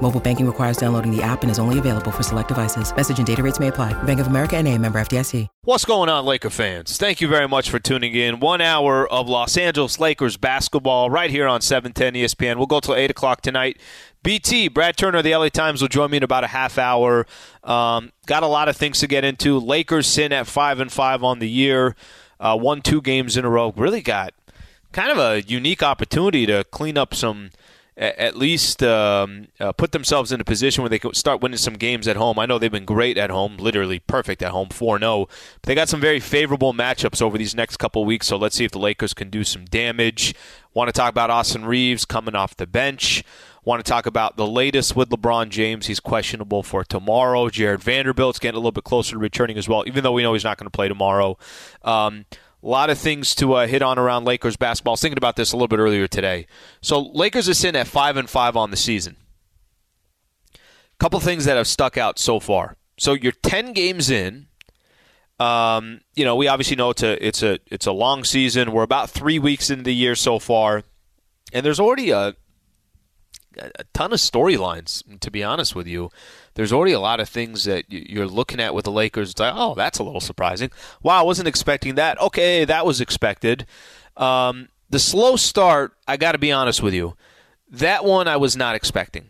Mobile banking requires downloading the app and is only available for select devices. Message and data rates may apply. Bank of America and a member FDIC. What's going on, Laker fans? Thank you very much for tuning in. One hour of Los Angeles Lakers basketball right here on 710 ESPN. We'll go till 8 o'clock tonight. BT, Brad Turner of the LA Times will join me in about a half hour. Um, got a lot of things to get into. Lakers sin at 5 and 5 on the year. Uh, won two games in a row. Really got kind of a unique opportunity to clean up some – at least um, uh, put themselves in a position where they could start winning some games at home. I know they've been great at home, literally perfect at home, 4 0. But they got some very favorable matchups over these next couple weeks, so let's see if the Lakers can do some damage. Want to talk about Austin Reaves coming off the bench. Want to talk about the latest with LeBron James. He's questionable for tomorrow. Jarred Vanderbilt's getting a little bit closer to returning as well, even though we know he's not going to play tomorrow. Um, a lot of things to uh, hit on around Lakers basketball. I was thinking about this a little bit earlier today. So Lakers are sitting at five and five on the season. A couple things that have stuck out so far. So you're ten games in. Um, you know, we obviously know it's a it's a it's a long season. We're about three weeks into the year so far, and there's already a a ton of storylines. To be honest with you, there's already a lot of things that you're looking at with the Lakers. It's like, oh, that's a little surprising. Wow, I wasn't expecting that. Okay, that was expected. Um, the slow start, I got to be honest with you, that one I was not expecting.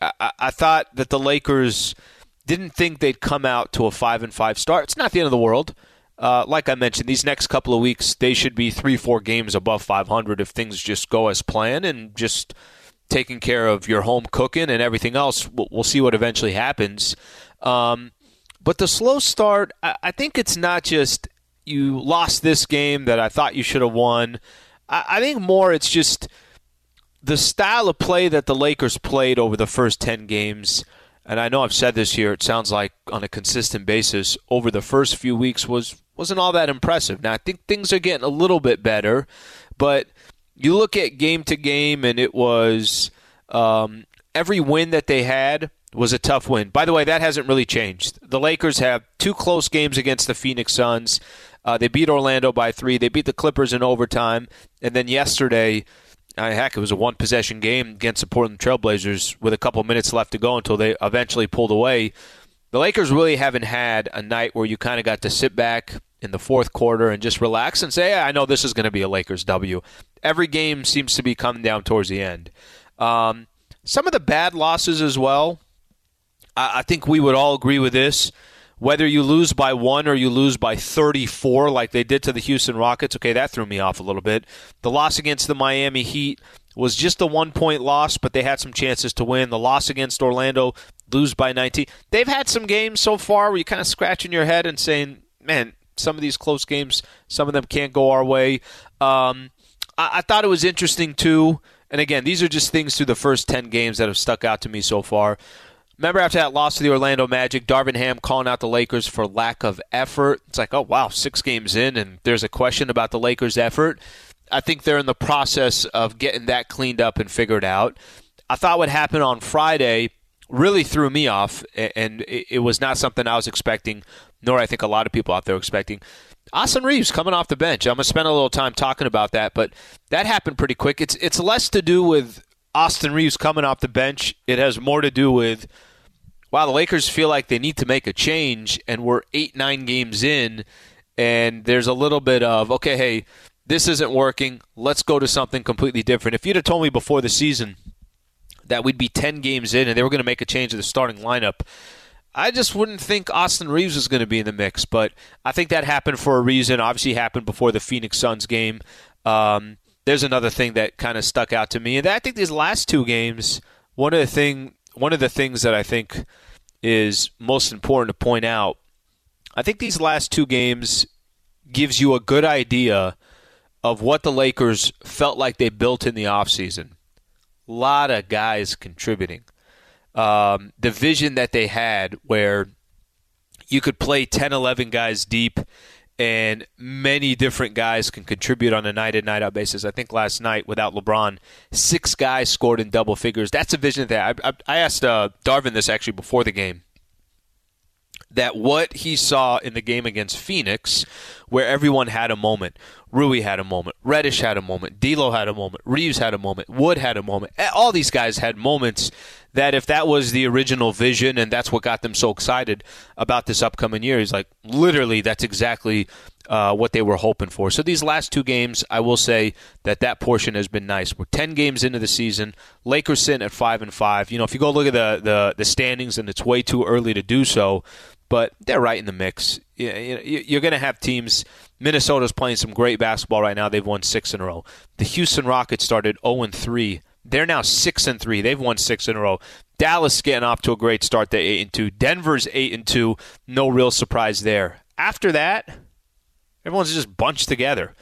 I, I, I thought that the Lakers didn't think they'd come out to a five and five start. It's not the end of the world. Uh, like I mentioned, these next couple of weeks they should be three, four games above 500 if things just go as planned and just taking care of your home cooking and everything else. We'll, we'll see what eventually happens. Um, but the slow start, I, I, think it's not just you lost this game that I thought you should have won. I, I think more it's just the style of play that the Lakers played over the first 10 games. And I know I've said this here, it sounds like on a consistent basis over the first few weeks was wasn't all that impressive. Now I think things are getting a little bit better, but you look at game to game, and it was um, every win that they had was a tough win. By the way, that hasn't really changed. The Lakers have two close games against the Phoenix Suns. Uh, they beat Orlando by three. They beat the Clippers in overtime, and then yesterday, uh, heck, it was a one possession game against the Portland Trailblazers with a couple minutes left to go until they eventually pulled away. The Lakers really haven't had a night where you kind of got to sit back in the fourth quarter and just relax and say, I know this is going to be a Lakers W. Every game seems to be coming down towards the end. Um, some of the bad losses as well. I, I think we would all agree with this. Whether you lose by one or you lose by 34, like they did to the Houston Rockets, okay, that threw me off a little bit. The loss against the Miami Heat was just a one point loss, but they had some chances to win. The loss against Orlando, lose by 19. They've had some games so far where you're kind of scratching your head and saying, man, some of these close games, some of them can't go our way. Um, I, I thought it was interesting too. And again, these are just things through the first 10 games that have stuck out to me so far. Remember after that loss to the Orlando Magic, Darvin Ham calling out the Lakers for lack of effort. It's like, oh, wow, six games in, and there's a question about the Lakers' effort. I think they're in the process of getting that cleaned up and figured out. I thought what happened on Friday really threw me off, and it was not something I was expecting, nor I think a lot of people out there expecting. Austin Reaves coming off the bench. I'm gonna spend a little time talking about that, but that happened pretty quick. It's it's less to do with Austin Reaves coming off the bench. It has more to do with wow, the Lakers feel like they need to make a change, and we're eight nine games in, and there's a little bit of okay, hey, this isn't working. Let's go to something completely different. If you'd have told me before the season that we'd be ten games in and they were going to make a change to the starting lineup. I just wouldn't think Austin Reaves was going to be in the mix, but I think that happened for a reason. Obviously, happened before the Phoenix Suns game. Um, there's another thing that kind of stuck out to me, and I think these last two games, one of the thing, one of the things that I think is most important to point out, I think these last two games gives you a good idea of what the Lakers felt like they built in the offseason. A lot of guys contributing um, the vision that they had where you could play 10, 11 guys deep, and many different guys can contribute on a night in, night out basis. I think last night, without LeBron, six guys scored in double figures. That's a vision that I, I, I asked uh, Darvin this actually before the game that what he saw in the game against Phoenix, where everyone had a moment. Rui had a moment. Reddish had a moment. D'Lo had a moment. Reaves had a moment. Wood had a moment. All these guys had moments that if that was the original vision and that's what got them so excited about this upcoming year, he's like, literally, that's exactly uh, what they were hoping for. So these last two games, I will say that that portion has been nice. We're ten games into the season. Lakers sitting at five and five. You know, if you go look at the the, the standings, and it's way too early to do so but they're right in the mix. You're going to have teams. Minnesota's playing some great basketball right now. They've won six in a row. The Houston Rockets started 0 3. They're now six and three. They've won six in a row. Dallas getting off to a great start. They're eight and two. Denver's eight and two. No real surprise there. After that, everyone's just bunched together.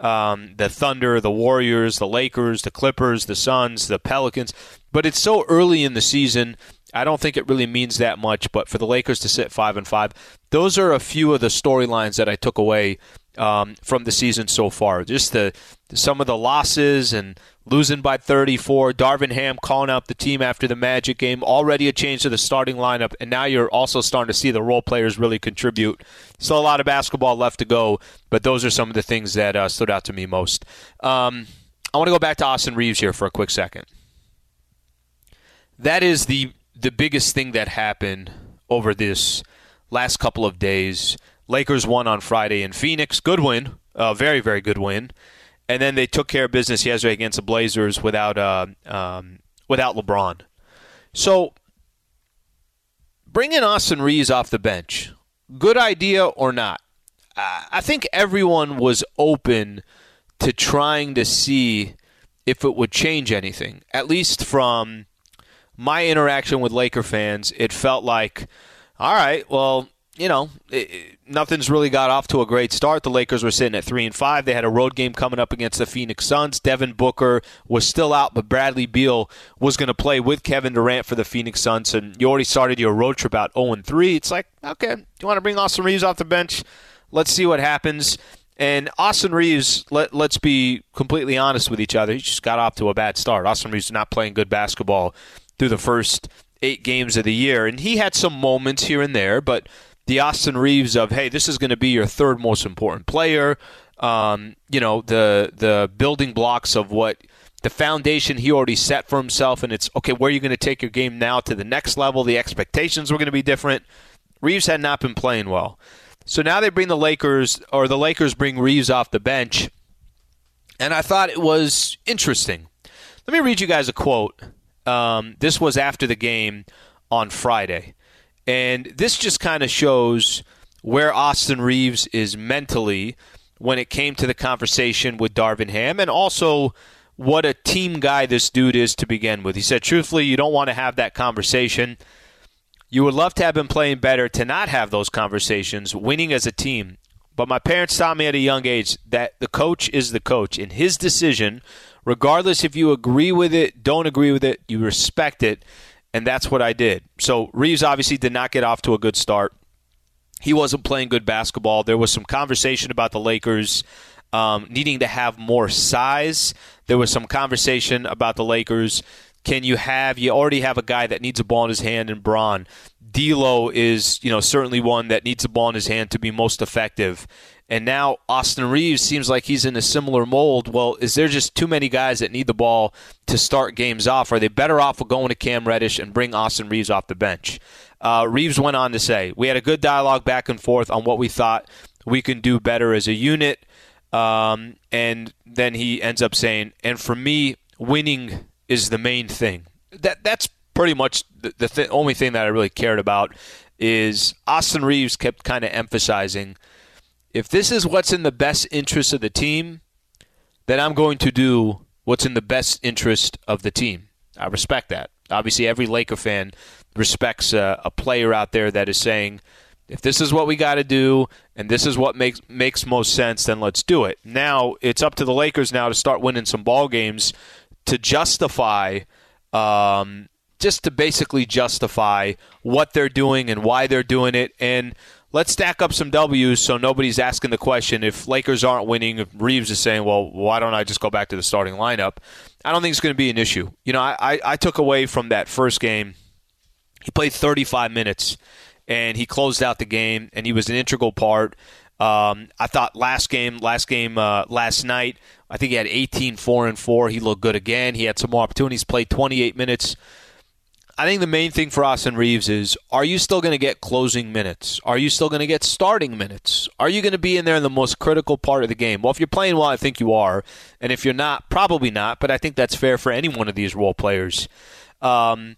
Um, the Thunder, the Warriors, the Lakers, the Clippers, the Suns, the Pelicans. But it's so early in the season I don't think it really means that much, but for the Lakers to sit five and five, those are a few of the storylines that I took away um, from the season so far. Just the some of the losses and losing by 34. Darvin Ham calling out the team after the Magic game. Already a change to the starting lineup, and now you're also starting to see the role players really contribute. Still a lot of basketball left to go, but those are some of the things that uh, stood out to me most. Um, I want to go back to Austin Reaves here for a quick second. That is the the biggest thing that happened over this last couple of days. Lakers won on Friday in Phoenix. Good win. A very, very good win. And then they took care of business yesterday against the Blazers without uh, um, without LeBron. So bringing Austin Reaves off the bench, good idea or not? I think everyone was open to trying to see if it would change anything, at least from my interaction with Laker fans, it felt like, all right, well, you know, it, nothing's really got off to a great start. The Lakers were sitting at three and five. They had a road game coming up against the Phoenix Suns. Devin Booker was still out, but Bradley Beal was going to play with Kevin Durant for the Phoenix Suns. And you already started your road trip out 0 and three. It's like, okay, you want to bring Austin Reaves off the bench? Let's see what happens. And Austin Reaves, let, let's be completely honest with each other. He just got off to a bad start. Austin Reaves is not playing good basketball through the first eight games of the year. And he had some moments here and there, but the Austin Reaves of, hey, this is going to be your third most important player. Um, you know, the the building blocks of what the foundation he already set for himself, and it's okay, where are you going to take your game now to the next level? The expectations were going to be different. Reaves had not been playing well. So now they bring the Lakers, or the Lakers bring Reaves off the bench. And I thought it was interesting. Let me read you guys a quote um, this was after the game on Friday. And this just kind of shows where Austin Reaves is mentally when it came to the conversation with Darvin Ham and also what a team guy this dude is to begin with. He said, truthfully, you don't want to have that conversation. You would love to have been playing better to not have those conversations, winning as a team. But my parents taught me at a young age that the coach is the coach, and his decision regardless if you agree with it, don't agree with it, you respect it. And that's what I did. So Reaves obviously did not get off to a good start. He wasn't playing good basketball. There was some conversation about the Lakers um, needing to have more size. There was some conversation about the Lakers. Can you have? You already have a guy that needs a ball in his hand in Bron. D'Lo is, you know, certainly one that needs a ball in his hand to be most effective and now Austin Reaves seems like he's in a similar mold. Well, is there just too many guys that need the ball to start games off? Are they better off with going to Cam Reddish and bring Austin Reaves off the bench? Uh, Reaves went on to say, We had a good dialogue back and forth on what we thought we can do better as a unit. Um, and then he ends up saying, And for me, winning is the main thing. That That's pretty much the, the th- only thing that I really cared about is Austin Reaves kept kind of emphasizing – if this is what's in the best interest of the team, then I'm going to do what's in the best interest of the team. I respect that. Obviously, every Laker fan respects a, a player out there that is saying, if this is what we got to do and this is what makes makes most sense, then let's do it. Now it's up to the Lakers now to start winning some ball games to justify, um, just to basically justify what they're doing and why they're doing it. And let's stack up some W's so nobody's asking the question if Lakers aren't winning, if Reaves is saying, well, why don't I just go back to the starting lineup? I don't think it's going to be an issue. You know, I, I took away from that first game, he played 35 minutes and he closed out the game and he was an integral part. Um, I thought last game, last game, uh, last night, I think he had 18, 4 and 4. He looked good again. He had some more opportunities, played 28 minutes. I think the main thing for Austin Reaves is are you still going to get closing minutes? Are you still going to get starting minutes? Are you going to be in there in the most critical part of the game? Well, if you're playing well, I think you are. And if you're not, probably not, but I think that's fair for any one of these role players. Um,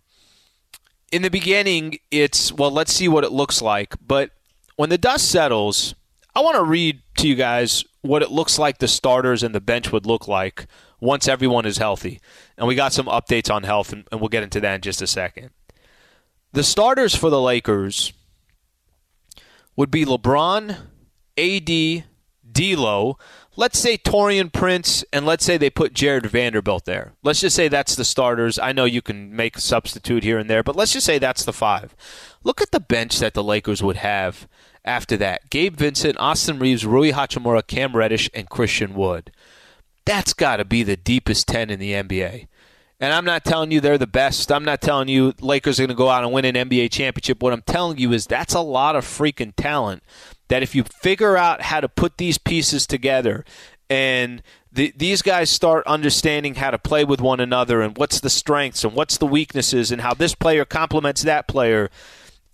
in the beginning, it's, well, let's see what it looks like. But when the dust settles, I want to read to you guys what it looks like the starters and the bench would look like once everyone is healthy. And we got some updates on health, and, and we'll get into that in just a second. The starters for the Lakers would be LeBron, AD, D'Lo. Let's say Taurean Prince, and let's say they put Jarred Vanderbilt there. Let's just say that's the starters. I know you can make a substitute here and there, but let's just say that's the five. Look at the bench that the Lakers would have after that. Gabe Vincent, Austin Reaves, Rui Hachimura, Cam Reddish, and Christian Wood. That's got to be the deepest 10 in the NBA. And I'm not telling you they're the best. I'm not telling you Lakers are going to go out and win an NBA championship. What I'm telling you is that's a lot of freaking talent that if you figure out how to put these pieces together and the, these guys start understanding how to play with one another and what's the strengths and what's the weaknesses and how this player complements that player –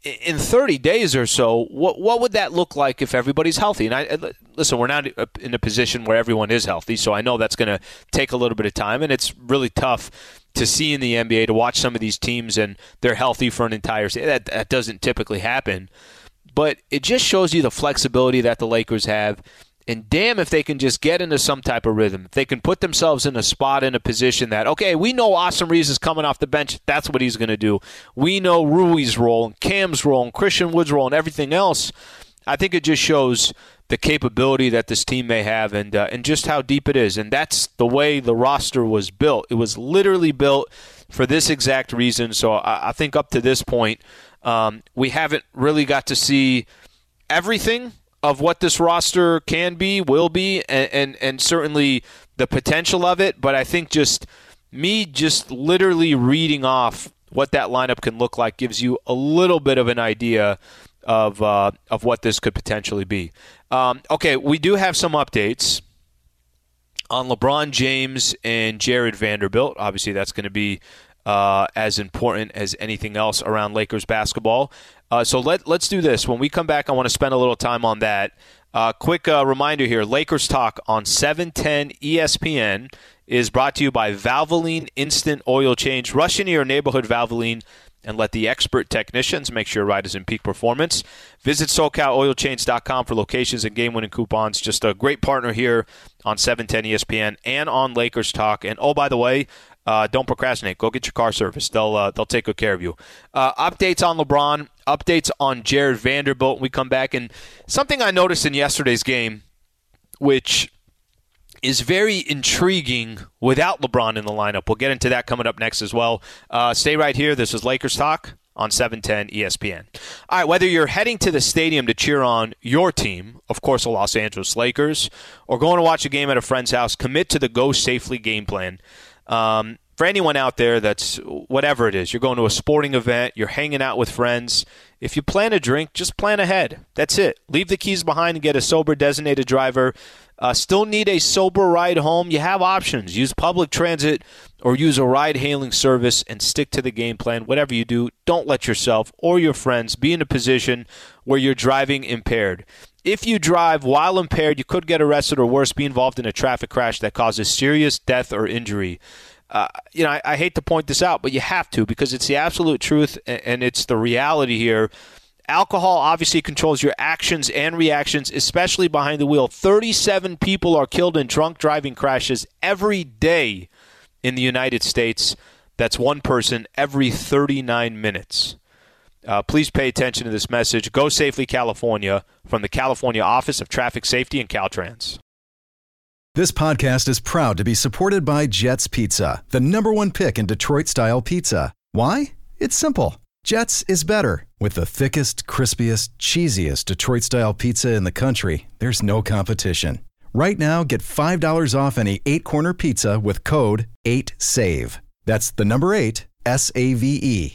in 30 days or so, what what would that look like if everybody's healthy? And I listen, we're not in a position where everyone is healthy, so I know that's going to take a little bit of time, and it's really tough to see in the NBA to watch some of these teams and they're healthy for an entire season. That that doesn't typically happen, but it just shows you the flexibility that the Lakers have and damn if they can just get into some type of rhythm. If they can put themselves in a spot, in a position that, okay, we know Austin Reaves is coming off the bench. That's what he's going to do. We know Rui's role and Cam's role and Christian Wood's role and everything else. I think it just shows the capability that this team may have and uh, and just how deep it is. And that's the way the roster was built. It was literally built for this exact reason. So I, I think up to this point, um, we haven't really got to see everything of what this roster can be, will be, and, and, and certainly the potential of it. But I think just me just literally reading off what that lineup can look like gives you a little bit of an idea of uh, of what this could potentially be. Um, okay, we do have some updates on LeBron James and Jarred Vanderbilt. Obviously, that's going to be uh, as important as anything else around Lakers basketball. Uh, so let let's do this. When we come back, I want to spend a little time on that. Uh, quick uh, reminder here: Lakers talk on 710 ESPN is brought to you by Valvoline Instant Oil Change. Rush into your neighborhood Valvoline and let the expert technicians make sure your ride is in peak performance. Visit SoCalOilChange.com for locations and game-winning coupons. Just a great partner here on 710 ESPN and on Lakers Talk. And oh, by the way, uh, don't procrastinate. Go get your car serviced. They'll uh, they'll take good care of you. Uh, updates on LeBron. Updates on Jarred Vanderbilt. We come back and something I noticed in yesterday's game, which is very intriguing without LeBron in the lineup. We'll get into that coming up next as well. Uh, stay right here. This is Lakers talk on 710 ESPN. All right, whether you're heading to the stadium to cheer on your team, of course, the Los Angeles Lakers, or going to watch a game at a friend's house, commit to the Go Safely game plan. Um, for anyone out there that's whatever it is, you're going to a sporting event, you're hanging out with friends. If you plan a drink, just plan ahead. That's it. Leave the keys behind and get a sober designated driver. Uh, still need a sober ride home? You have options. Use public transit or use a ride hailing service and stick to the game plan. Whatever you do, don't let yourself or your friends be in a position where you're driving impaired. If you drive while impaired, you could get arrested or worse, be involved in a traffic crash that causes serious death or injury. Uh, you know, I, I, hate to point this out, but you have to because it's the absolute truth and, and it's the reality here. Alcohol obviously controls your actions and reactions, especially behind the wheel. 37 people are killed in drunk driving crashes every day in the United States. That's one person every 39 minutes. Uh, please pay attention to this message. Go safely, California, from the California Office of Traffic Safety and Caltrans. This podcast is proud to be supported by Jets Pizza, the number one pick in Detroit style pizza. Why? It's simple. Jets is better. With the thickest, crispiest, cheesiest Detroit style pizza in the country, there's no competition. Right now, get $5 off any eight corner pizza with code 8SAVE. That's the number eight, S A V E.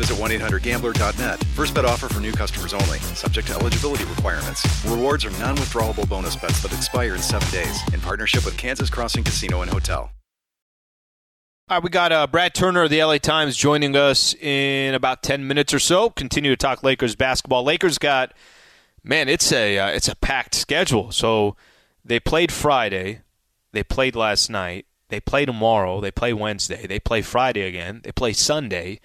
visit 1-800-GAMBLER.net. First bet offer for new customers only. Subject to eligibility requirements. Rewards are non-withdrawable bonus bets that expire in seven days. In partnership with Kansas Crossing Casino and Hotel. All right, we got uh, Brad Turner of the LA Times joining us in about 10 minutes or so. Continue to talk Lakers basketball. Lakers got, man, it's a uh, it's a packed schedule. So they played Friday, they played last night, they play tomorrow, they play Wednesday, they play Friday again, they play Sunday,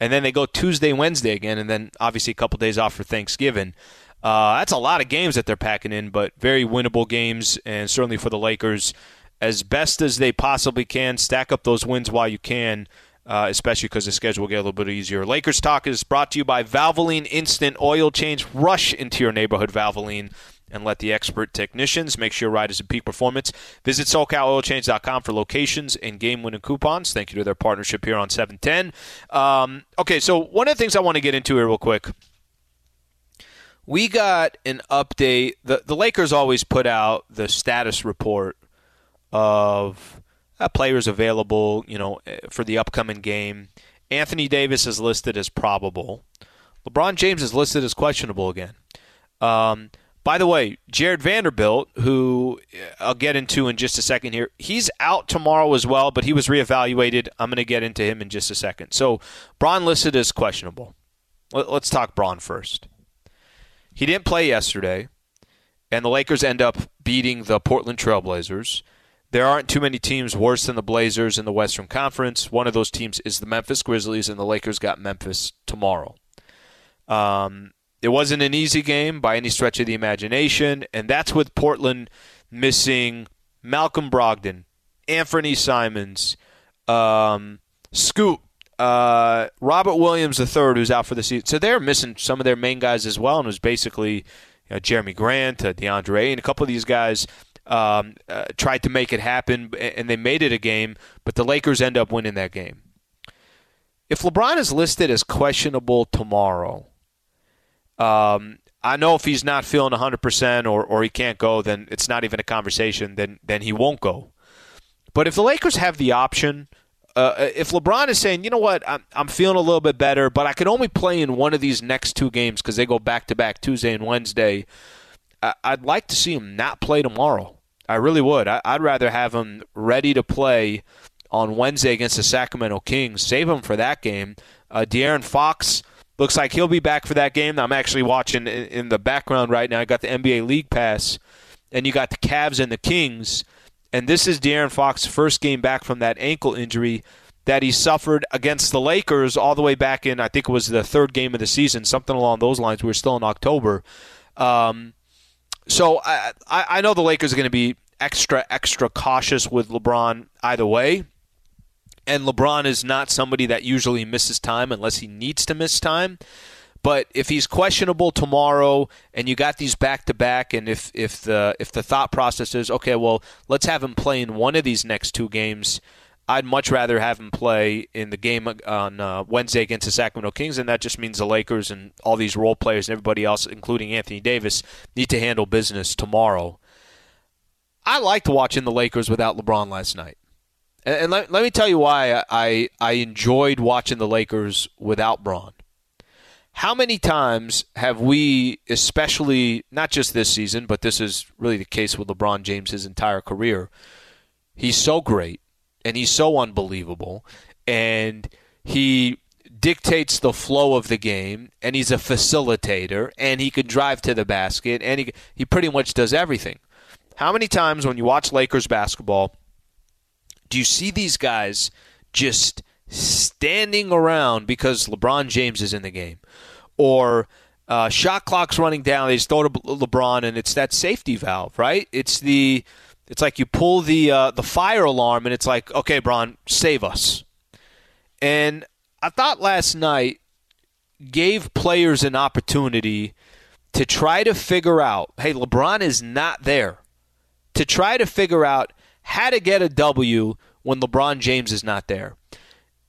and then they go Tuesday, Wednesday again, and then obviously a couple days off for Thanksgiving. Uh, that's a lot of games that they're packing in, but very winnable games, and certainly for the Lakers as best as they possibly can. Stack up those wins while you can, uh, especially because the schedule will get a little bit easier. Lakers Talk is brought to you by Valvoline Instant Oil Change. Rush into your neighborhood Valvoline and let the expert technicians make sure your ride is in peak performance. Visit SoCalOilChange.com for locations and game winning coupons. Thank you to their partnership here on 710. Um, okay, so one of the things I want to get into here, real quick. We got an update. The, the Lakers always put out the status report of uh, players available, you know, eh, for the upcoming game. Anthony Davis is listed as probable. LeBron James is listed as questionable again. Um, by the way, Jarred Vanderbilt, who eh, I'll get into in just a second here, he's out tomorrow as well, but he was reevaluated. I'm going to get into him in just a second. So, Bron listed as questionable. Let's talk Bron first. He didn't play yesterday, and the Lakers end up beating the Portland Trailblazers. There aren't too many teams worse than the Blazers in the Western Conference. One of those teams is the Memphis Grizzlies, and the Lakers got Memphis tomorrow. Um, it wasn't an easy game by any stretch of the imagination, and that's with Portland missing Malcolm Brogdon, Anthony Simons, um, Scoot, uh, Robert Williams III, who's out for the season. So they're missing some of their main guys as well, and it was basically you know, Jerami Grant, uh, DeAndre, and a couple of these guys – um, uh, tried to make it happen, and they made it a game, but the Lakers end up winning that game. If LeBron is listed as questionable tomorrow, um, I know if he's not feeling 100% or, or he can't go, then it's not even a conversation, then, then he won't go. But if the Lakers have the option, uh, if LeBron is saying, you know what, I'm, I'm feeling a little bit better, but I can only play in one of these next two games because they go back to back Tuesday and Wednesday – I'd like to see him not play tomorrow. I really would. I'd rather have him ready to play on Wednesday against the Sacramento Kings. Save him for that game. Uh, De'Aaron Fox looks like he'll be back for that game. I'm actually watching in the background right now. I got the NBA League Pass, and you got the Cavs and the Kings. And this is De'Aaron Fox's first game back from that ankle injury that he suffered against the Lakers all the way back in, I think it was the third game of the season, something along those lines. We were still in October. Um, so I, I know the Lakers are going to be extra, extra cautious with LeBron either way. And LeBron is not somebody that usually misses time unless he needs to miss time. But if he's questionable tomorrow, and you got these back to back, and if if the if the thought process is okay, well, let's have him play in one of these next two games I'd much rather have him play in the game on uh, Wednesday against the Sacramento Kings, and that just means the Lakers and all these role players and everybody else, including Anthony Davis, need to handle business tomorrow. I liked watching the Lakers without LeBron last night. And, and let, let me tell you why I, I enjoyed watching the Lakers without Bron. How many times have we, especially not just this season, but this is really the case with LeBron James his entire career? He's so great and he's so unbelievable, and he dictates the flow of the game, and he's a facilitator, and he can drive to the basket, and he he pretty much does everything. How many times when you watch Lakers basketball do you see these guys just standing around because LeBron James is in the game, or uh, shot clock's running down. They just throw to LeBron, and it's that safety valve, right? It's the it's like you pull the uh, the fire alarm, and it's like, okay, Bron, save us. And I thought last night gave players an opportunity to try to figure out, hey, LeBron is not there. To try to figure out how to get a W when LeBron James is not there.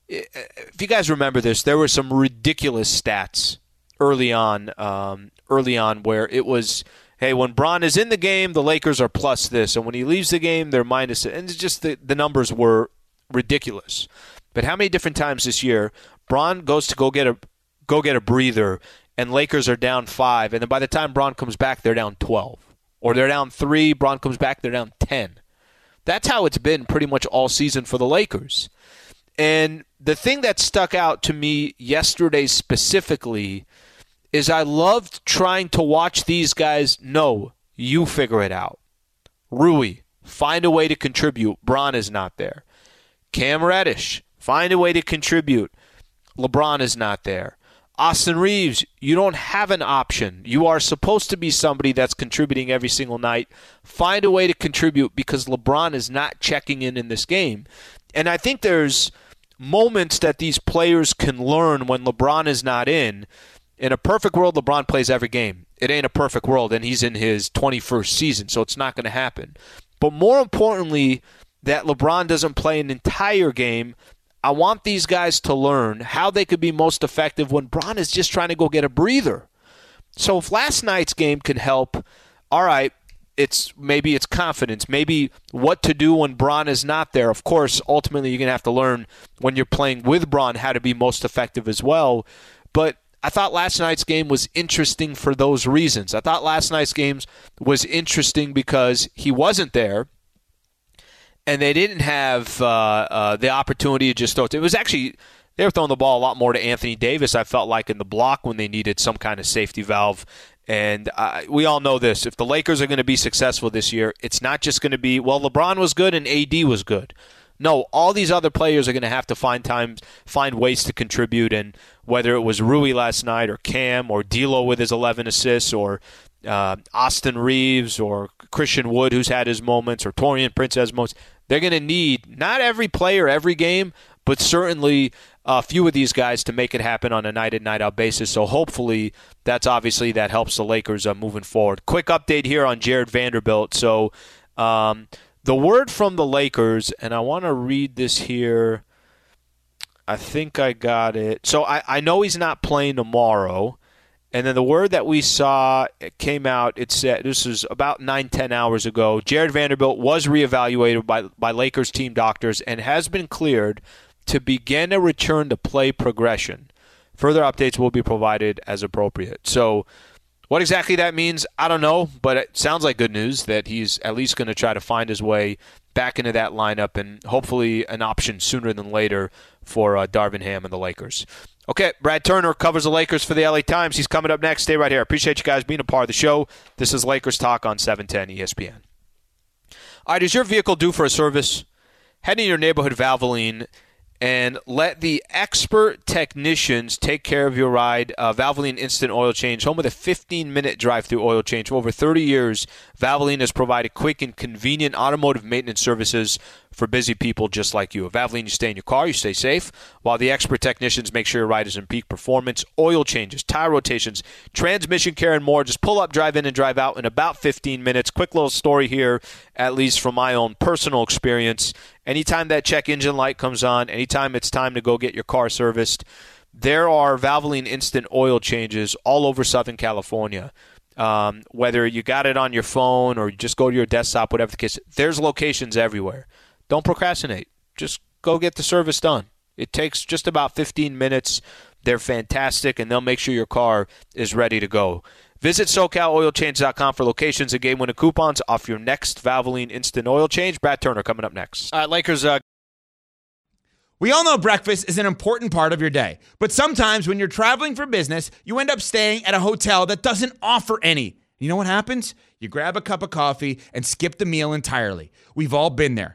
If you guys remember this, there were some ridiculous stats early on, um, early on where it was, hey, when Bron is in the game, the Lakers are plus this, and when he leaves the game, they're minus it, and it's just the, the numbers were ridiculous. But how many different times this year Bron goes to go get a go get a breather, and Lakers are down five, and then by the time Bron comes back, they're down twelve, or they're down three. Bron comes back, they're down ten. That's how it's been pretty much all season for the Lakers. And the thing that stuck out to me yesterday specifically is I loved trying to watch these guys know you figure it out. Rui, find a way to contribute. Bron is not there. Cam Reddish, find a way to contribute. LeBron is not there. Austin Reaves, you don't have an option. You are supposed to be somebody that's contributing every single night. Find a way to contribute because LeBron is not checking in in this game. And I think there's moments that these players can learn when LeBron is not in. In a perfect world, LeBron plays every game. It ain't a perfect world, and he's in his 21st season, so it's not going to happen. But more importantly, that LeBron doesn't play an entire game I want these guys to learn how they could be most effective when Bron is just trying to go get a breather. So if last night's game can help, all right, it's maybe it's confidence, maybe what to do when Bron is not there. Of course, ultimately you're gonna have to learn when you're playing with Bron how to be most effective as well. But I thought last night's game was interesting for those reasons. I thought last night's game was interesting because he wasn't there and they didn't have uh, uh, the opportunity to just throw it. It was actually they were throwing the ball a lot more to Anthony Davis. I felt like in the block when they needed some kind of safety valve. And we all know this: if the Lakers are going to be successful this year, it's not just going to be well. LeBron was good and AD was good. No, all these other players are going to have to find times, find ways to contribute. And whether it was Rui last night, or Cam, or D'Lo with his 11 assists, or uh, Austin Reaves or Christian Wood, who's had his moments, or Taurean Prince has moments, they're going to need not every player every game, but certainly a few of these guys to make it happen on a night in night out basis. So hopefully that's obviously that helps the Lakers uh, moving forward. Quick update here on Jarred Vanderbilt. So um, the word from the Lakers, and I want to read this here. I think I got it. So I, I know he's not playing tomorrow. And then the word that we saw came out. It said this was about nine ten hours ago. Jarred Vanderbilt was reevaluated by by Lakers team doctors and has been cleared to begin a return to play progression. Further updates will be provided as appropriate. So, what exactly that means, I don't know, but it sounds like good news that he's at least going to try to find his way back into that lineup and hopefully an option sooner than later for uh, Darvin Ham and the Lakers. Okay, Brad Turner covers the Lakers for the LA Times. He's coming up next. Stay right here. Appreciate you guys being a part of the show. This is Lakers Talk on 710 ESPN. All right, is your vehicle due for a service? Head to your neighborhood Valvoline and let the expert technicians take care of your ride. Uh, Valvoline Instant Oil Change, home with a 15 minute drive through oil change. For over 30 years, Valvoline has provided quick and convenient automotive maintenance services for busy people just like you. At Valvoline, you stay in your car, you stay safe, while the expert technicians make sure your ride is in peak performance. Oil changes, tire rotations, transmission care, and more. Just pull up, drive in, and drive out in about 15 minutes. Quick little story here, at least from my own personal experience. Anytime that check engine light comes on, anytime it's time to go get your car serviced, there are Valvoline instant oil changes all over Southern California. Um, whether you got it on your phone or you just go to your desktop, whatever the case, there's locations everywhere. Don't procrastinate. just go get the service done. It takes just about 15 minutes. They're fantastic, and they'll make sure your car is ready to go. Visit SoCalOilChange.com for locations and game winning coupons off your next Valvoline Instant Oil Change. Brad Turner coming up next. All right, Lakers. Uh... We all know breakfast is an important part of your day, but sometimes when you're traveling for business, you end up staying at a hotel that doesn't offer any. You know what happens? You grab a cup of coffee and skip the meal entirely. We've all been there.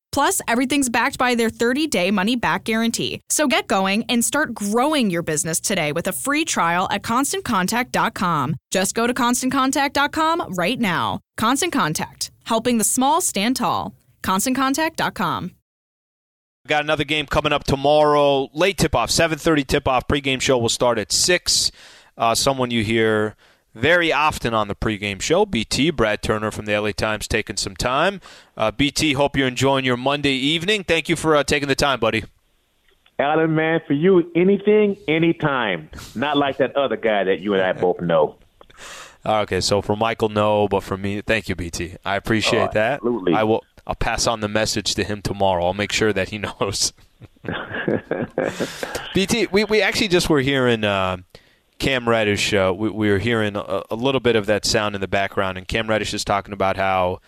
Plus, everything's backed by their 30 day money back guarantee. So get going and start growing your business today with a free trial at constantcontact.com. Just go to constantcontact.com right now. Constant Contact, helping the small stand tall. ConstantContact.com. Got another game coming up tomorrow. Late tip off, 7:30 tip off. Pregame show will start at six. Uh, someone you hear very often on the pregame show. BT, Brad Turner from the LA Times, taking some time. Uh, BT, hope you're enjoying your Monday evening. Thank you for uh, taking the time, buddy. Alan, man, for you, anything, anytime. Not like that other guy that you and I both know. Okay, so for Michael, no, but for me, thank you, BT. I appreciate oh, that. Absolutely. I will. I'll pass on the message to him tomorrow. I'll make sure that he knows. BT, we, we actually just were hearing uh, Cam Reddish. Uh, we, we were hearing a, a, little bit of that sound in the background, and Cam Reddish is talking about how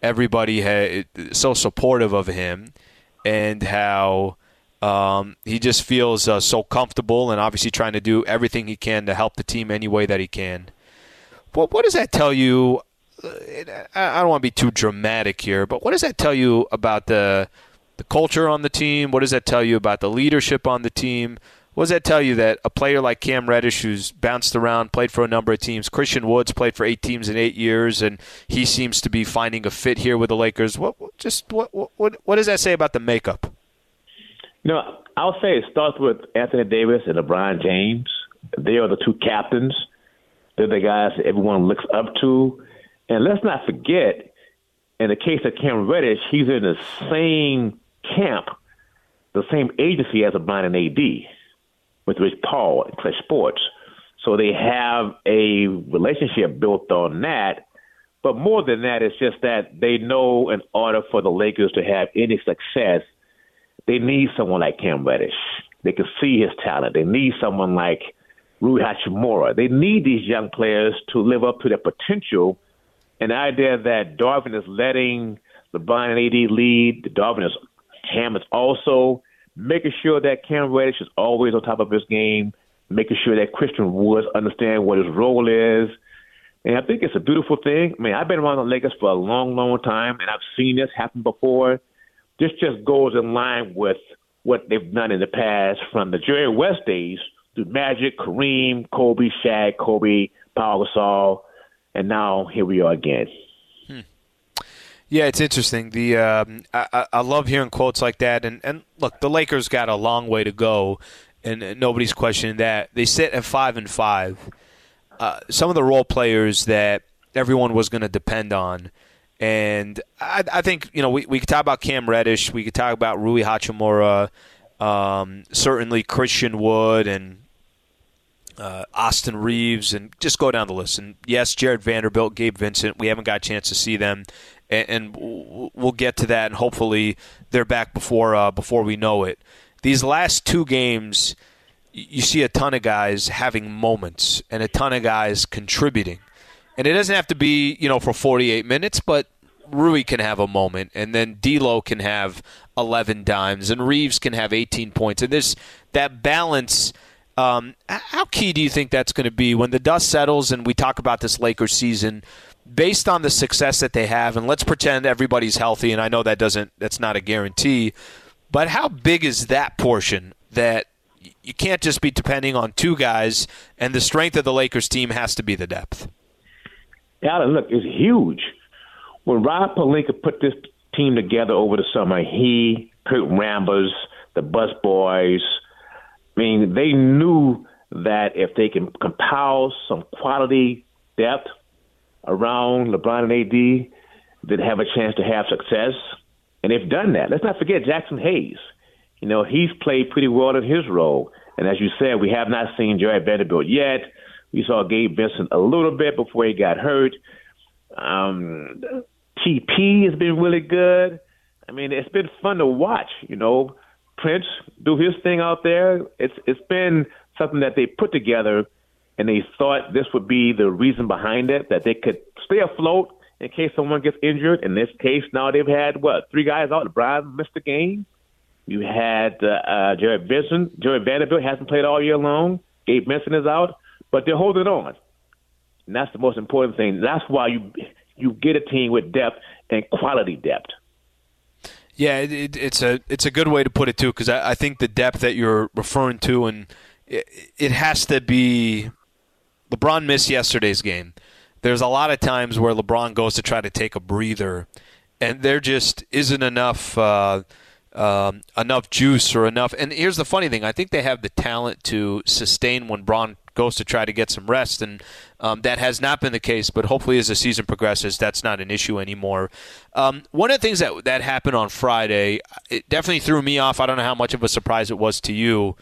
everybody is so supportive of him and how um, he just feels uh, so comfortable and obviously trying to do everything he can to help the team any way that he can. What, what does that tell you? I don't want to be too dramatic here, but what does that tell you about the the culture on the team? What does that tell you about the leadership on the team? What does that tell you that a player like Cam Reddish, who's bounced around, played for a number of teams, Christian Woods played for eight teams in eight years, and he seems to be finding a fit here with the Lakers. What just what what what does that say about the makeup? You know, I'll say it starts with Anthony Davis and LeBron James. They are the two captains. They're the guys that everyone looks up to. And let's not forget, in the case of Cam Reddish, he's in the same camp, the same agency as a and AD with Rich Paul and Klutch Sports. So they have a relationship built on that. But more than that, it's just that they know in order for the Lakers to have any success, they need someone like Cam Reddish. They can see his talent. They need someone like Rui Hachimura. They need these young players to live up to their potential and the idea that Darvin is letting LeBron and AD lead, Darvin is Ham is also making sure that Cam Reddish is always on top of his game, making sure that Christian Woods understands what his role is. And I think it's a beautiful thing. I mean, I've been around the Lakers for a long, long time, and I've seen this happen before. This just goes in line with what they've done in the past from the Jerry West days through Magic, Kareem, Kobe, Shaq, Kobe, Paul Gasol, and now here we are again. Hmm. Yeah, it's interesting. The um, I, I love hearing quotes like that, and and look, the Lakers got a long way to go, and nobody's questioning that. They sit at five and five. Uh, some of the role players that everyone was going to depend on. And I, I, think, you know, we, we could talk about Cam Reddish. We could talk about Rui Hachimura. Um, certainly Christian Wood and uh, Austin Reaves and just go down the list. And yes, Jarred Vanderbilt, Gabe Vincent. We haven't got a chance to see them, and, and we'll get to that. And hopefully, they're back before uh, before we know it. These last two games, you see a ton of guys having moments and a ton of guys contributing. And it doesn't have to be, you know, for 48 minutes, but Rui can have a moment, and then D'Lo can have 11 dimes, and Reaves can have 18 points. And this that balance. Um, how key do you think that's going to be when the dust settles and we talk about this Lakers season? Based on the success that they have, and let's pretend everybody's healthy, and I know that doesn't that's not a guarantee, but how big is that portion that you can't just be depending on two guys, and the strength of the Lakers team has to be the depth. Alan, look, it's huge. When Rob Pelinka put this team together over the summer, he, Kurt Rambis, the Buss Boys, I mean, they knew that if they can compile some quality depth around LeBron and AD, they'd have a chance to have success. And they've done that. Let's not forget Jaxson Hayes. You know, he's played pretty well in his role. And as you said, we have not seen Jarred Vanderbilt yet. We saw Gabe Vincent a little bit before he got hurt. Um, TP has been really good. I mean, it's been fun to watch. You know, Prince do his thing out there. It's it's been something that they put together, and they thought this would be the reason behind it that they could stay afloat in case someone gets injured. In this case, now they've had what three guys out. LeBron missed the game. You had uh, uh, Jarred Vincent. Jarred Vanderbilt hasn't played all year long. Gabe Vincent is out, but they're holding on. And that's the most important thing. That's why you you get a team with depth and quality depth. Yeah, it, it's a it's a good way to put it too, because I, I, think the depth that you're referring to, and it, it has to be. LeBron missed yesterday's game. There's a lot of times where LeBron goes to try to take a breather, and there just isn't enough. Uh, um, enough juice or enough. And here's the funny thing: I think they have the talent to sustain when Bron goes to try to get some rest, and um, that has not been the case. But hopefully, as the season progresses, that's not an issue anymore. Um, one of the things that that happened on Friday, it definitely threw me off. I don't know how much of a surprise it was to you.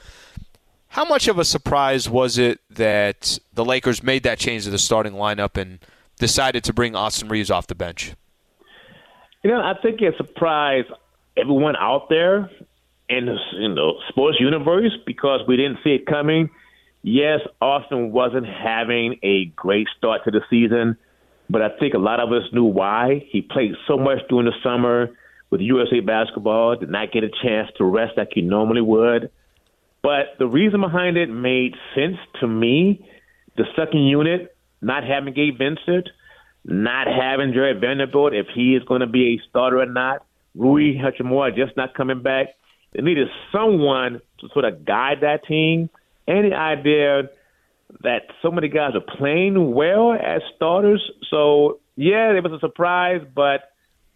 How much of a surprise was it that the Lakers made that change to the starting lineup and decided to bring Austin Reaves off the bench? You know, I think it surprised everyone out there in the, in the sports universe because we didn't see it coming. Yes, Austin wasn't having a great start to the season, but I think a lot of us knew why. He played so much during the summer with USA basketball, did not get a chance to rest like he normally would. But the reason behind it made sense to me. The second unit, not having Gabe Vincent, not having Jarred Vanderbilt, if he is going to be a starter or not, Rui Hachimura just not coming back. They needed someone to sort of guide that team. Any idea that so many guys are playing well as starters. So yeah, it was a surprise, but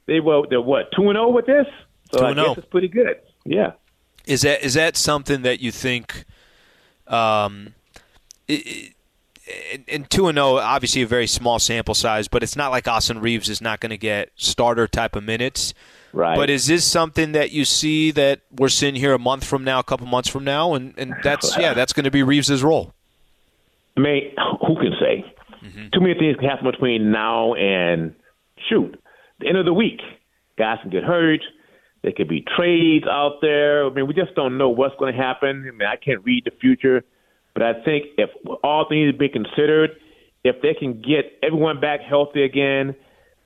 they were they're what two and zero oh with this. So I guess oh. it's pretty good. Yeah. Is that is that something that you think? Um, it, and two and zero, oh, obviously a very small sample size, but it's not like Austin Reaves is not going to get starter type of minutes. Right. But is this something that you see that we're sitting here a month from now, a couple months from now, and, and that's yeah, that's going to be Reaves's role. I mean, who can say? Mm-hmm. Too many things can happen between now and shoot the end of the week. Guys can get hurt. There could be trades out there. I mean, we just don't know what's going to happen. I mean, I can't read the future, but I think if all things be considered, if they can get everyone back healthy again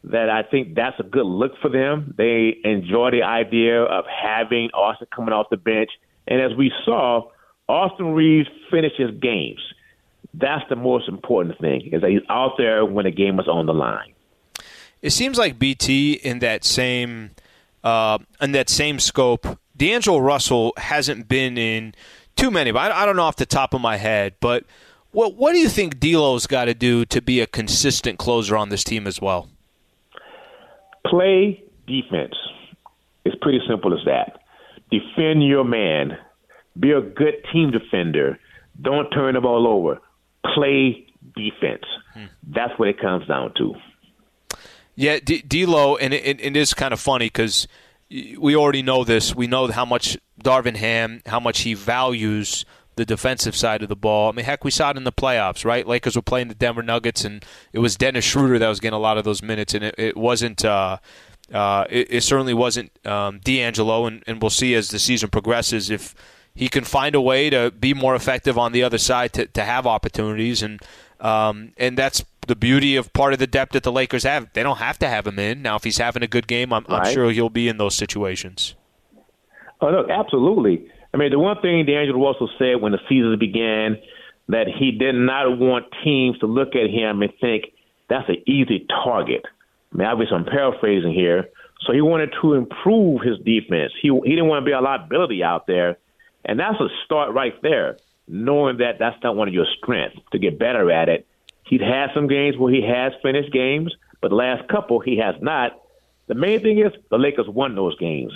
that I think that's a good look for them. They enjoy the idea of having Austin coming off the bench. And as we saw, Austin Reaves finishes games. That's the most important thing, is that he's out there when the game is on the line. It seems like BT in that same uh, in that same scope, D'Angelo Russell hasn't been in too many. But I, I don't know off the top of my head, but what what do you think D'Lo's got to do to be a consistent closer on this team as well? Play defense. It's pretty simple as that. Defend your man. Be a good team defender. Don't turn the ball over. Play defense. Hmm. That's what it comes down to. Yeah, D- D'Lo, and it, it is kind of funny because we already know this. We know how much Darvin Ham, how much he values the defensive side of the ball. I mean, heck, we saw it in the playoffs, right? Lakers were playing the Denver Nuggets, and it was Dennis Schroeder that was getting a lot of those minutes, and it, it wasn't. Uh, uh, it, it, certainly wasn't um, D'Angelo, and, and we'll see as the season progresses if he can find a way to be more effective on the other side to, to have opportunities and um, and that's the beauty of part of the depth that the Lakers have. They don't have to have him in. Now, if he's having a good game, I'm, right. I'm sure he'll be in those situations. Oh, look, absolutely. I mean, the one thing D'Angelo Russell said when the season began that he did not want teams to look at him and think that's an easy target. I mean, obviously, I'm paraphrasing here. So he wanted to improve his defense. He he didn't want to be a liability out there, and that's a start right there. Knowing that that's not one of your strengths to get better at it. He's had some games where he has finished games, but last couple he has not. The main thing is the Lakers won those games.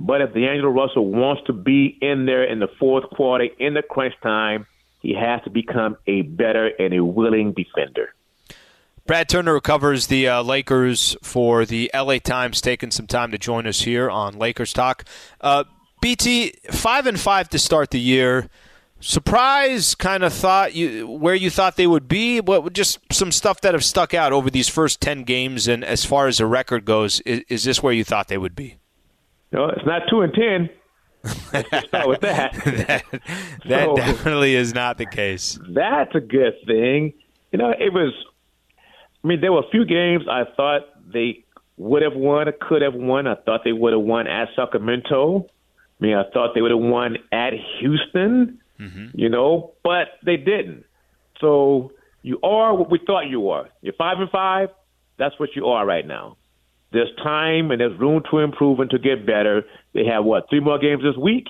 But if D'Angelo Russell wants to be in there in the fourth quarter, in the crunch time, he has to become a better and a willing defender. Brad Turner covers the uh, Lakers for the LA Times, taking some time to join us here on Lakers Talk. Uh, BT five and five to start the year. Surprise, kind of thought you where you thought they would be. What just some stuff that have stuck out over these first ten games, and as far as the record goes, is, is this where you thought they would be? No, it's not two and ten. Let's start with that. that, that so, definitely is not the case. That's a good thing. You know, it was. I mean, there were a few games I thought they would have won or could have won. I thought they would have won at Sacramento. I mean, I thought they would have won at Houston. Mm-hmm. You know, but they didn't. So you are what we thought you were. You're five and five. That's what you are right now. There's time and there's room to improve and to get better. They have what three more games this week.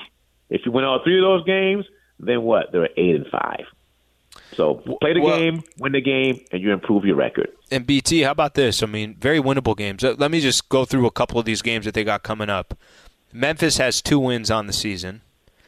If you win all three of those games, then what? They're eight and five. So play the well, game, win the game, and you improve your record. And BT, how about this? I mean, very winnable games. Let me just go through a couple of these games that they got coming up. Memphis has two wins on the season.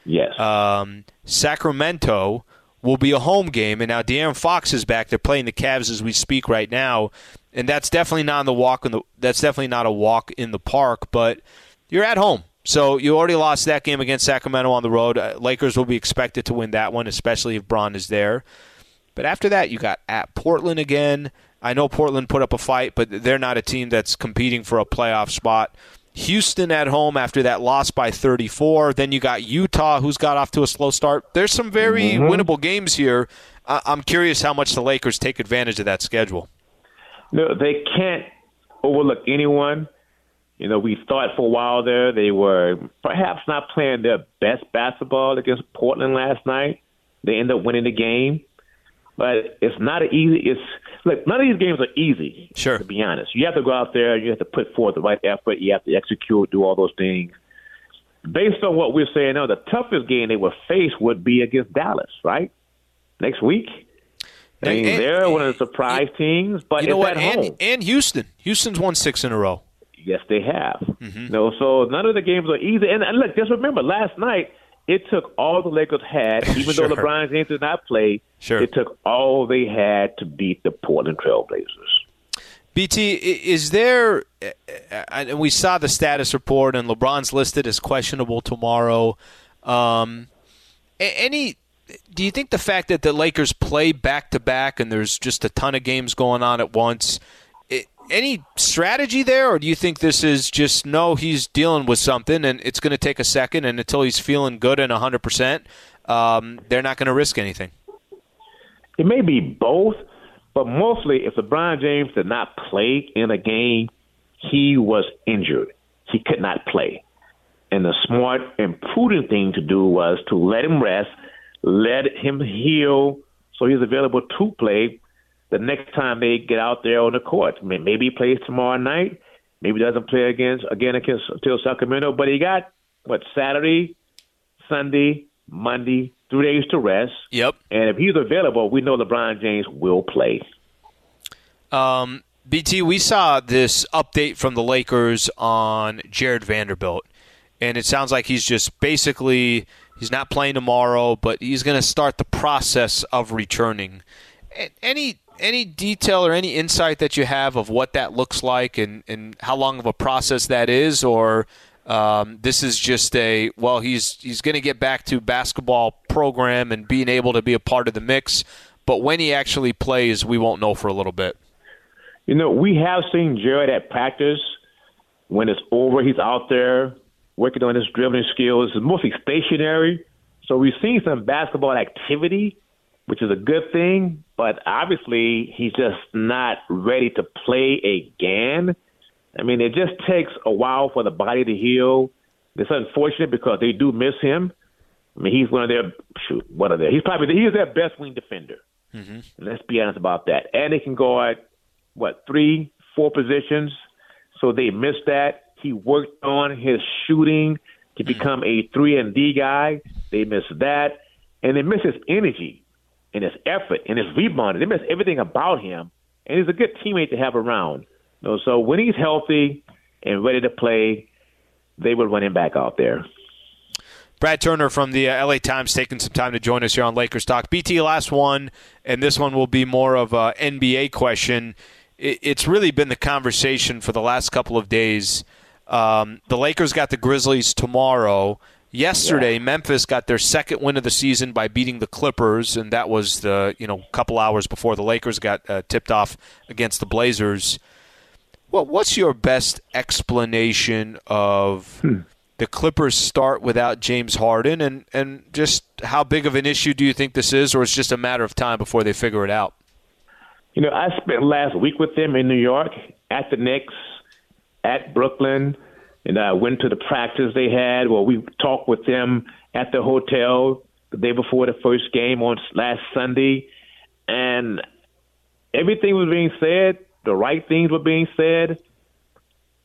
Yes. Um, Sacramento will be a home game, and now De'Aaron Fox is back. They're playing the Cavs as we speak right now and that's definitely not in the walk in the that's definitely not a walk in the park, but you're at home. So you already lost that game against Sacramento on the road. Uh, Lakers will be expected to win that one, especially if Bron is there. But after that, you got at Portland again. I know Portland put up a fight, but they're not a team that's competing for a playoff spot. Houston at home after that loss by 34. Then you got Utah, who's got off to a slow start. There's some very mm-hmm. winnable games here. I'm curious how much the Lakers take advantage of that schedule. No, they can't overlook anyone. You know, we thought for a while there they were perhaps not playing their best basketball against Portland last night. They end up winning the game. But it's not an easy. It's look. None of these games are easy. Sure. To be honest, you have to go out there. You have to put forth the right effort. You have to execute, do all those things. Based on what we're saying now, the toughest game they will face would be against Dallas, right? Next week. I mean, and, they're one of the surprise and, teams, but you know what? And, and, Houston, Houston's won six in a row. Yes, they have. Mm-hmm. No, so none of the games are easy. And, and, look, just remember, last night it took all the Lakers had, even sure. though LeBron James did not play. Sure. It took all they had to beat the Portland Trailblazers. BT, is there? And we saw the status report, and LeBron's listed as questionable tomorrow. Um, any do you think the fact that the Lakers play back to back and there's just a ton of games going on at once, any strategy there, or do you think this is just no, he's dealing with something and it's going to take a second, and until he's feeling good and 100%, um, they're not going to risk anything? It may be both, but mostly if LeBron James did not play in a game, he was injured. He could not play. And the smart and prudent thing to do was to let him rest – let him heal so he's available to play the next time they get out there on the court. I mean, maybe he plays tomorrow night. Maybe doesn't play against again against until Sacramento. But he got what Saturday, Sunday, Monday, three days to rest. Yep. And if he's available, we know LeBron James will play. Um, BT, we saw this update from the Lakers on Jarred Vanderbilt, and it sounds like he's just basically He's not playing tomorrow, but he's going to start the process of returning. Any any detail or any insight that you have of what that looks like and, and how long of a process that is, or um, this is just a well, he's he's going to get back to basketball program and being able to be a part of the mix, but when he actually plays, we won't know for a little bit. You know, we have seen Jarred at practice. When it's over, he's out there working on his dribbling skills. Mostly stationary, So we've seen some basketball activity, which is a good thing, but obviously he's just not ready to play again. I mean, it just takes a while for the body to heal. It's unfortunate because they do miss him. I mean, he's one of their shoot, what are they? He's probably he is their best wing defender. Mm-hmm. Let's be honest about that. And he can guard what three, four positions. So they missed that. He worked on his shooting to mm-hmm. become a three and D guy. They missed that, and they miss his energy and his effort and his rebounding. They miss everything about him, and he's a good teammate to have around. You know, so when he's healthy and ready to play, they will run him back out there. Brad Turner from the uh, LA Times taking some time to join us here on Lakers Talk. BT, last one, and this one will be more of a NBA question. It's really been the conversation for the last couple of days. Um, the Lakers got the Grizzlies tomorrow. Yesterday, yeah. Memphis got their second win of the season by beating the Clippers, and that was the you know couple hours before the Lakers got uh, tipped off against the Blazers. Well, what's your best explanation of hmm the Clippers start without James Harden, and and just how big of an issue do you think this is, or it's just a matter of time before they figure it out? You know, I spent last week with them in New York at the Knicks, at Brooklyn, and I went to the practice they had. Well, we talked with them at the hotel the day before the first game on last Sunday, and everything was being said. The right things were being said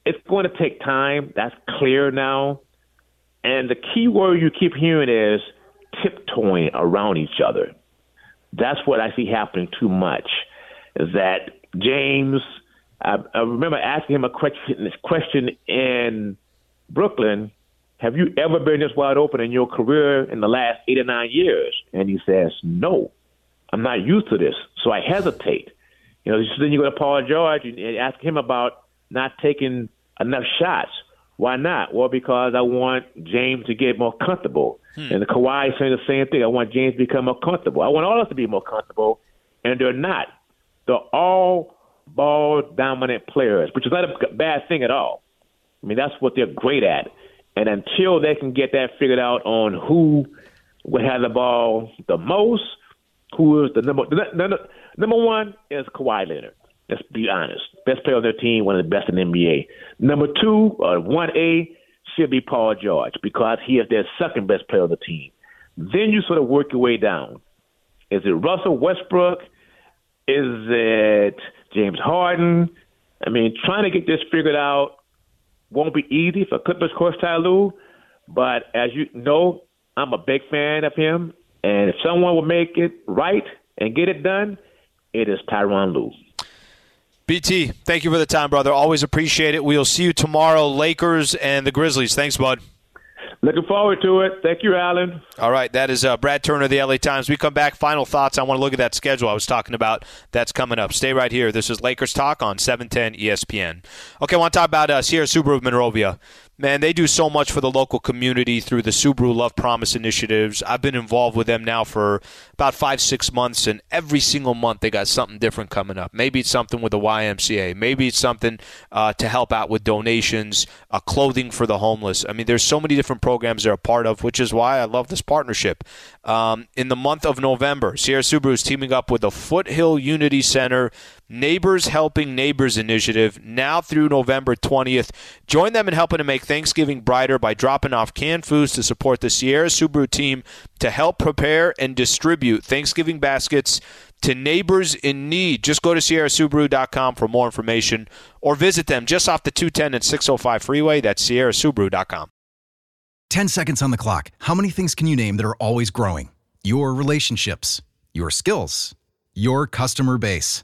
it's going to take time. That's clear now. And the key word you keep hearing is tiptoeing around each other. That's what I see happening too much. Is that James? I, I remember asking him a question, this question in Brooklyn. Have you ever been this wide open in your career in the last eight or nine years? And he says, No, I'm not used to this, so I hesitate. You know, so then you go to Paul George and ask him about not taking enough shots. Why not? Well, because I want James to get more comfortable. Hmm. And the Kawhi is saying the same thing. I want James to become more comfortable. I want all of us to be more comfortable, and they're not. They're all ball dominant players, which is not a bad thing at all. I mean, that's what they're great at. And until they can get that figured out on who would have the ball the most, who is the number number one is Kawhi Leonard. Let's be honest. Best player on their team, one of the best in the NBA. Number two, or uh, 1A, should be Paul George because he is their second best player on the team. Then you sort of work your way down. Is it Russell Westbrook? Is it James Harden? I mean, trying to get this figured out won't be easy for Clippers coach Ty Lue, but as you know, I'm a big fan of him. And if someone will make it right and get it done, it is Tyronn Lue. BT, thank you for the time, brother. Always appreciate it. We'll see you tomorrow, Lakers and the Grizzlies. Thanks, bud. Looking forward to it. Thank you, Alan. All right, that is uh, Brad Turner of the LA Times. We come back. Final thoughts. I want to look at that schedule I was talking about. That's coming up. Stay right here. This is Lakers Talk on 710 ESPN. Okay, I want to talk about uh, Sierra Subaru of Monrovia man, they do so much for the local community through the Subaru Love Promise initiatives. I've been involved with them now for about five, six months, and every single month they got something different coming up. Maybe it's something with the YMCA. Maybe it's something uh, to help out with donations, uh, clothing for the homeless. I mean, there's so many different programs they're a part of, which is why I love this partnership. Um, in the month of November, Sierra Subaru is teaming up with the Foothill Unity Center Neighbors Helping Neighbors initiative now through November 20th. Join them in helping to make Thanksgiving brighter by dropping off canned foods to support the Sierra Subaru team to help prepare and distribute Thanksgiving baskets to neighbors in need. Just go to sierrasubaru.com for more information or visit them just off the 210 and 605 freeway. That's sierrasubaru.com. 10 seconds on the clock. How many things can you name that are always growing? Your relationships, your skills, your customer base.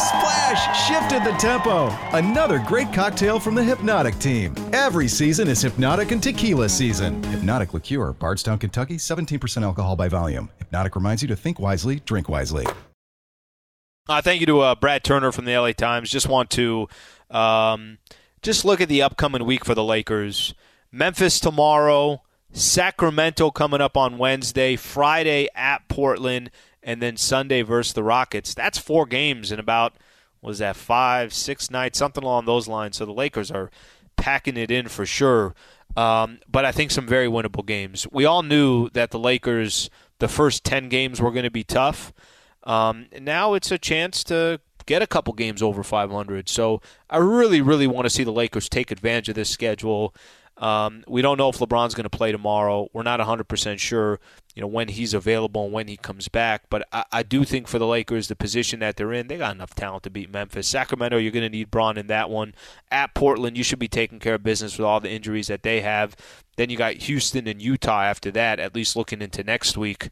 Splash shifted the tempo. Another great cocktail from the Hpnotiq team. Every season is Hpnotiq and Tequila season. Hpnotiq Liqueur, Bardstown, Kentucky, 17% alcohol by volume. Hpnotiq reminds you to think wisely, drink wisely. Uh, thank you to uh, Brad Turner from the LA Times. Just want to um, just look at the upcoming week for the Lakers. Memphis tomorrow, Sacramento coming up on Wednesday, Friday at Portland, and then Sunday versus the Rockets. That's four games in about was that five, six nights, something along those lines. So the Lakers are packing it in for sure. Um, but I think some very winnable games. We all knew that the Lakers, the first ten games were going to be tough. Um, now it's a chance to get a couple games over 500. So I really, really want to see the Lakers take advantage of this schedule. Um, we don't know if LeBron's going to play tomorrow. We're not 100% sure, you know, when he's available and when he comes back. But I, I, do think for the Lakers, the position that they're in, they got enough talent to beat Memphis. Sacramento, you're going to need Bron in that one. At Portland, you should be taking care of business with all the injuries that they have. Then you got Houston and Utah after that, at least looking into next week.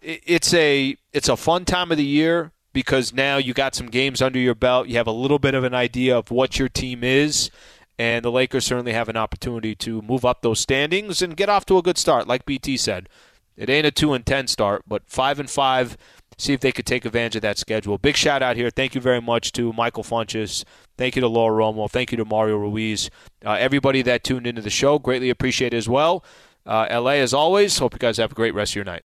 It's a it's a fun time of the year because now you got some games under your belt. You have a little bit of an idea of what your team is and the Lakers certainly have an opportunity to move up those standings and get off to a good start. Like BT said, it ain't a two and ten start, but five and five. See if they could take advantage of that schedule. Big shout out here. Thank you very much to Michael Funches. Thank you to Laura Romo. Thank you to Mario Ruiz. Uh, everybody that tuned into the show, greatly appreciate it as well. Uh, LA, as always, hope you guys have a great rest of your night.